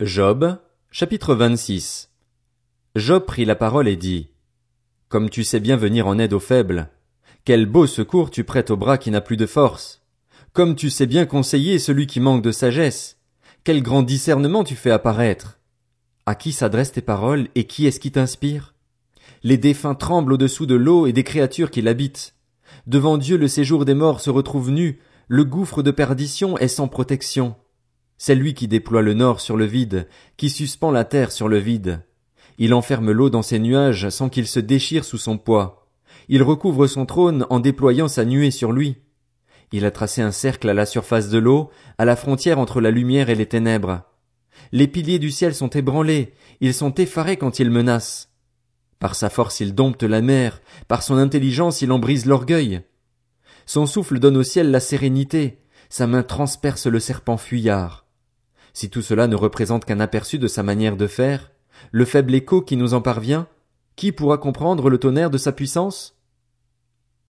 Job, chapitre 26. Job prit la parole et dit, Comme tu sais bien venir en aide aux faibles, quel beau secours tu prêtes au bras qui n'a plus de force. Comme tu sais bien conseiller celui qui manque de sagesse, quel grand discernement tu fais apparaître. À qui s'adressent tes paroles et qui est-ce qui t'inspire? Les défunts tremblent au-dessous de l'eau et des créatures qui l'habitent. Devant Dieu le séjour des morts se retrouve nu, le gouffre de perdition est sans protection. C'est lui qui déploie le nord sur le vide, qui suspend la terre sur le vide. Il enferme l'eau dans ses nuages sans qu'il se déchire sous son poids. Il recouvre son trône en déployant sa nuée sur lui. Il a tracé un cercle à la surface de l'eau, à la frontière entre la lumière et les ténèbres. Les piliers du ciel sont ébranlés, ils sont effarés quand il menace. Par sa force il dompte la mer, par son intelligence il en brise l'orgueil. Son souffle donne au ciel la sérénité, sa main transperce le serpent fuyard. Si tout cela ne représente qu'un aperçu de sa manière de faire, le faible écho qui nous en parvient, qui pourra comprendre le tonnerre de sa puissance?